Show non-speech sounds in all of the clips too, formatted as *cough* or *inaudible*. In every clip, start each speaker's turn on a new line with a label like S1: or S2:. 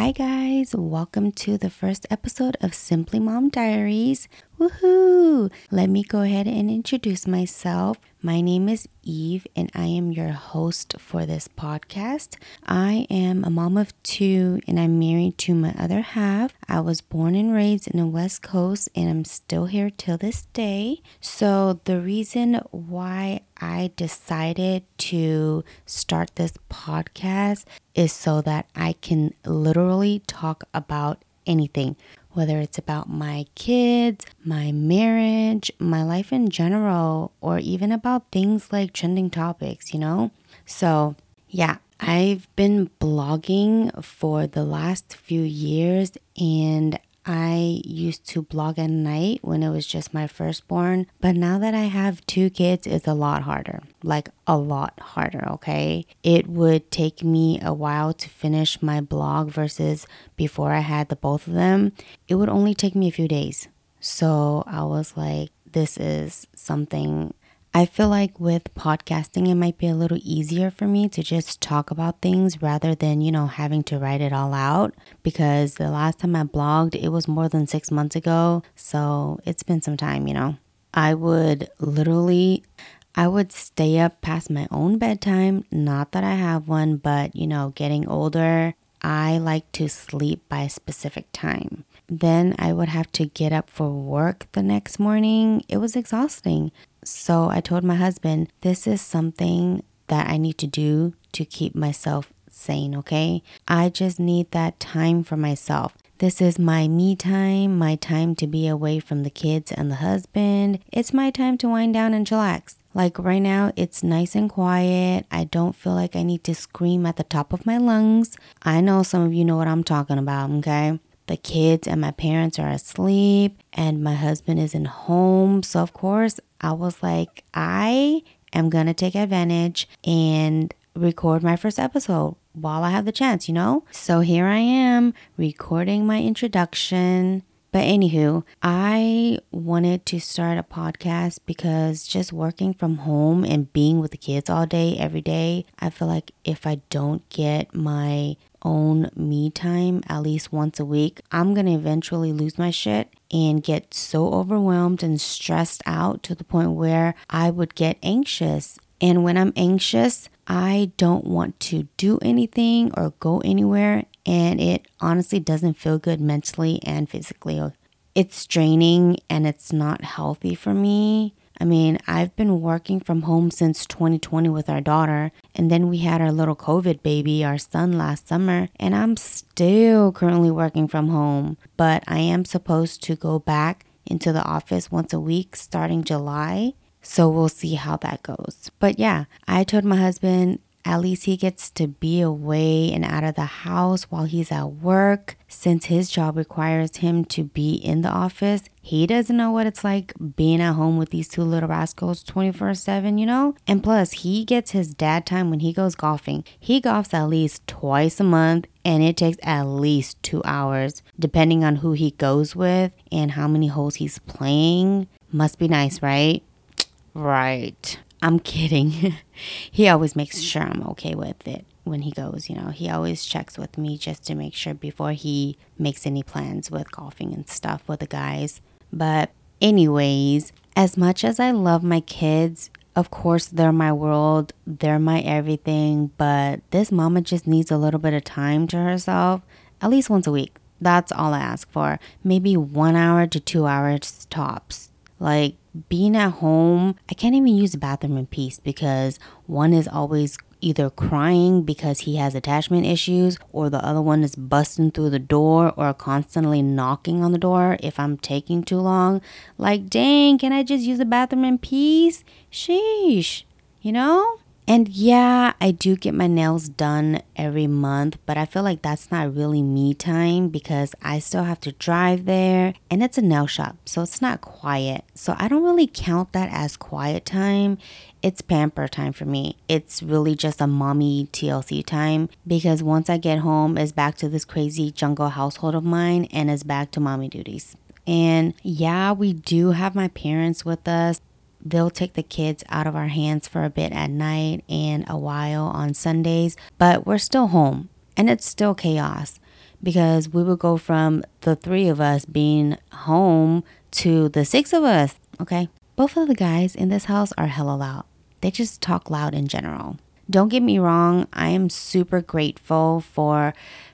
S1: Hi, guys. Welcome to the first episode of Simply Mom Diaries. Woohoo! Let me go ahead and introduce myself. My name is Eve, and I am your host for this podcast. I am a mom of two, and I'm married to my other half. I was born and raised in the West Coast, and I'm still here till this day. So, the reason why I decided to start this podcast is so that I can literally talk about anything whether it's about my kids, my marriage, my life in general, or even about things like trending topics, you know? So, yeah, I've been blogging for the last few years and I used to blog at night when it was just my firstborn, but now that I have two kids, it's a lot harder. Like a lot harder, okay? It would take me a while to finish my blog versus before I had the both of them. It would only take me a few days. So I was like, this is something I feel like with podcasting, it might be a little easier for me to just talk about things rather than, you know, having to write it all out. Because the last time I blogged, it was more than six months ago. So it's been some time, you know. I would literally, I would stay up past my own bedtime. Not that I have one, but, you know, getting older, I like to sleep by a specific time. Then I would have to get up for work the next morning. It was exhausting. So I told my husband, this is something that I need to do to keep myself sane, okay? I just need that time for myself. This is my me time, my time to be away from the kids and the husband. It's my time to wind down and chillax. Like right now, it's nice and quiet. I don't feel like I need to scream at the top of my lungs. I know some of you know what I'm talking about, okay? The kids and my parents are asleep and my husband isn't home. So, of course, I was like, I am going to take advantage and record my first episode while I have the chance, you know? So, here I am recording my introduction. But anywho, I wanted to start a podcast because just working from home and being with the kids all day, every day, I feel like if I don't get my own me time at least once a week, I'm gonna eventually lose my shit and get so overwhelmed and stressed out to the point where I would get anxious. And when I'm anxious, I don't want to do anything or go anywhere, and it honestly doesn't feel good mentally and physically. It's draining and it's not healthy for me. I mean, I've been working from home since 2020 with our daughter, and then we had our little COVID baby, our son, last summer, and I'm still currently working from home. But I am supposed to go back into the office once a week starting July. So we'll see how that goes. But yeah, I told my husband at least he gets to be away and out of the house while he's at work. Since his job requires him to be in the office, he doesn't know what it's like being at home with these two little rascals 24 7, you know? And plus, he gets his dad time when he goes golfing. He golfs at least twice a month and it takes at least two hours, depending on who he goes with and how many holes he's playing. Must be nice, right? *tsk* Right. I'm kidding. *laughs* he always makes sure I'm okay with it when he goes, you know. He always checks with me just to make sure before he makes any plans with golfing and stuff with the guys. But, anyways, as much as I love my kids, of course, they're my world, they're my everything, but this mama just needs a little bit of time to herself, at least once a week. That's all I ask for. Maybe one hour to two hours tops. Like, being at home, I can't even use the bathroom in peace because one is always either crying because he has attachment issues or the other one is busting through the door or constantly knocking on the door if I'm taking too long. Like, dang, can I just use the bathroom in peace? Sheesh, you know? And yeah, I do get my nails done every month, but I feel like that's not really me time because I still have to drive there and it's a nail shop, so it's not quiet. So I don't really count that as quiet time. It's pamper time for me. It's really just a mommy TLC time because once I get home, it's back to this crazy jungle household of mine and it's back to mommy duties. And yeah, we do have my parents with us they'll take the kids out of our hands for a bit at night and a while on Sundays, but we're still home and it's still chaos because we would go from the three of us being home to the six of us. Okay. Both of the guys in this house are hella loud. They just talk loud in general. Don't get me wrong, I am super grateful for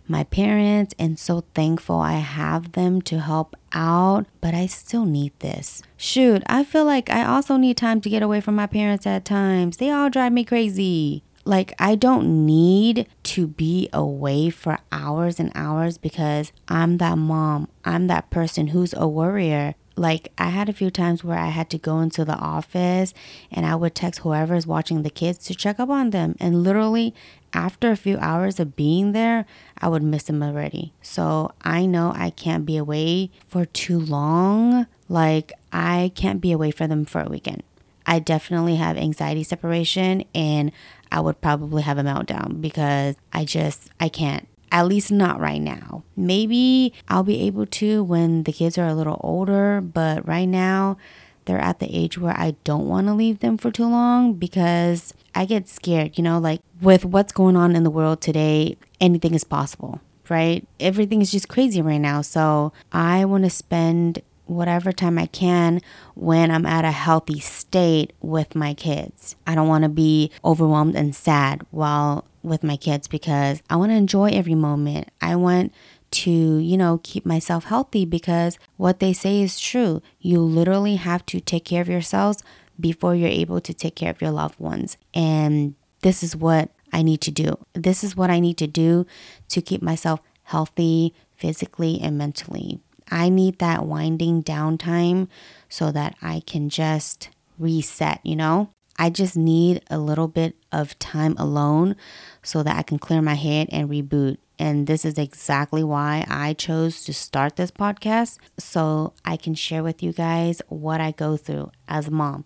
S1: my parents and so thankful I have them to help out, but I still need this. Shoot, I feel like I also need time to get away from my parents at times. They all drive me crazy. Like, I don't need to be away for hours and hours because I'm that mom. I'm that person who's a worrier like I had a few times where I had to go into the office and I would text whoever's watching the kids to check up on them. And literally, after a few hours of being there, I would miss them already. So I know I can't be away for too long. Like, I can't be away from them for a weekend. I definitely have anxiety separation and I would probably have a meltdown because I just, I can't at least not right now. Maybe I'll be able to when the kids are a little older, but right now they're at the age where I don't want to leave them for too long because I get scared, you know, like with what's going on in the world today, anything is possible, right? Everything is just crazy right now. So I want to spend whatever time I can when I'm at a healthy state with my kids. I don't want to be overwhelmed and sad while with my kids because I want to enjoy every moment. I want to, you know, keep myself healthy because what they say is true. You literally have to take care of yourselves before you're able to take care of your loved ones. And this is what I need to do. This is what I need to do to keep myself healthy physically and mentally. I need that winding down time so that I can just reset, you know? I just need a little bit of time alone so that I can clear my head and reboot. And this is exactly why I chose to start this podcast so I can share with you guys what I go through as a mom,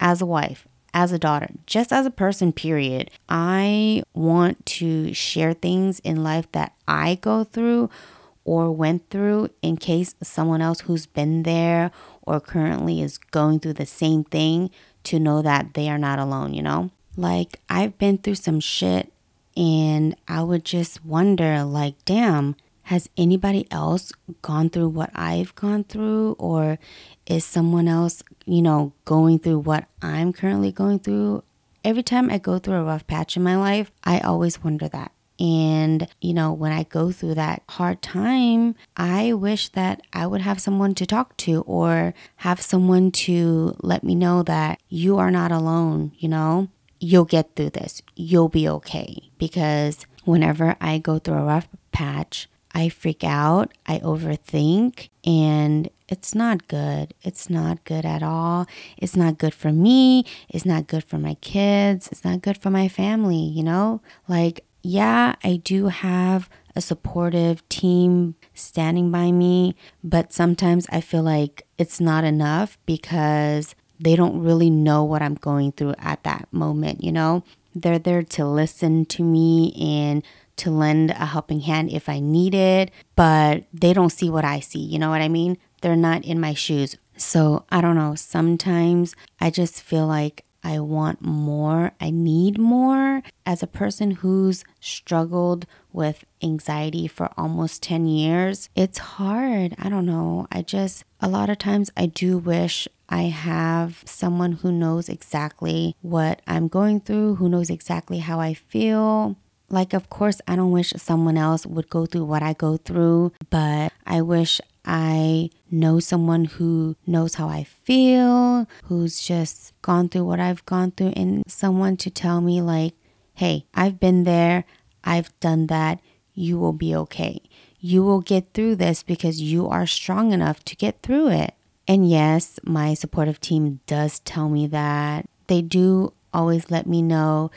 S1: as a wife, as a daughter, just as a person, period. I want to share things in life that I go through or went through in case someone else who's been there or currently is going through the same thing to know that they are not alone, you know? Like, I've been through some shit and I would just wonder, like, damn, has anybody else gone through what I've gone through? Or is someone else, you know, going through what I'm currently going through? Every time I go through a rough patch in my life, I always wonder that. And, you know, when I go through that hard time, I wish that I would have someone to talk to or have someone to let me know that you are not alone, you know? You'll get through this. You'll be okay. Because whenever I go through a rough patch, I freak out, I overthink, and it's not good. It's not good at all. It's not good for me. It's not good for my kids. It's not good for my family, you know? Like, yeah, I do have a supportive team standing by me, but sometimes I feel like it's not enough because they don't really know what I'm going through at that moment, you know? They're there to listen to me and to lend a helping hand if I need it, but they don't see what I see, you know what I mean? They're not in my shoes. So I don't know, sometimes I just feel like I want more. I need more. As a person who's struggled with anxiety for almost 10 years, it's hard. I don't know. I just, a lot of times, I do wish I have someone who knows exactly what I'm going through, who knows exactly how I feel. Like, of course, I don't wish someone else would go through what I go through, but I wish I know someone who knows how I feel, who's just gone through what I've gone through, and someone to tell me, like, hey, I've been there, I've done that, you will be okay. You will get through this because you are strong enough to get through it. And yes, my supportive team does tell me that. They do always let me know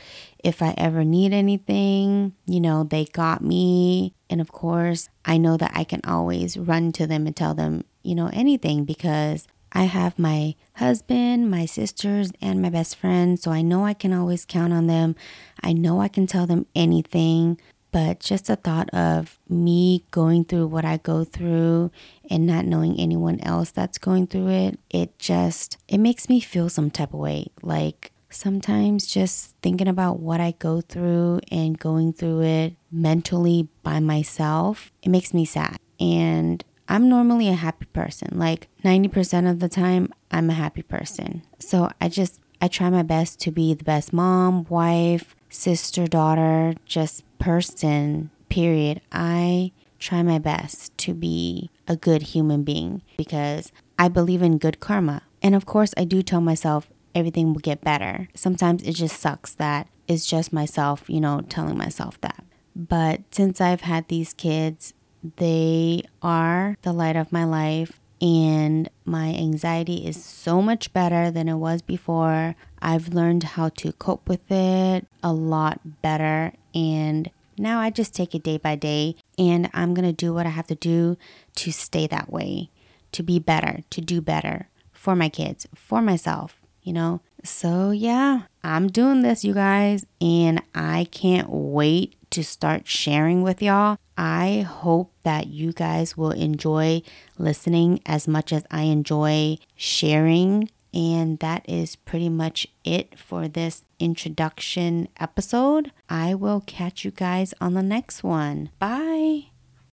S1: if I ever need anything. You know, they got me. And of course, I know that I can always run to them and tell them, you know, anything because I have my husband, my sisters, and my best friend. So I know I can always count on them. I know I can tell them anything. But just the thought of me going through what I go through and not knowing anyone else that's going through it, it just, it makes me feel some type of way. Like, Sometimes just thinking about what I go through and going through it mentally by myself, it makes me sad. And I'm normally a happy person. Like 90% of the time, I'm a happy person. So I just, I try my best to be the best mom, wife, sister, daughter, just person, period. I try my best to be a good human being because I believe in good karma. And of course, I do tell myself everything will get better. Sometimes it just sucks that it's just myself, you know, telling myself that. But since I've had these kids, they are the light of my life, and my anxiety is so much better than it was before. I've learned how to cope with it a lot better, and now I just take it day by day, and I'm gonna do what I have to do to stay that way, to be better, to do better for my kids, for myself, you know? So, yeah, I'm doing this, you guys, and I can't wait to start sharing with y'all. I hope that you guys will enjoy listening as much as I enjoy sharing. And that is pretty much it for this introduction episode. I will catch you guys on the next one. Bye.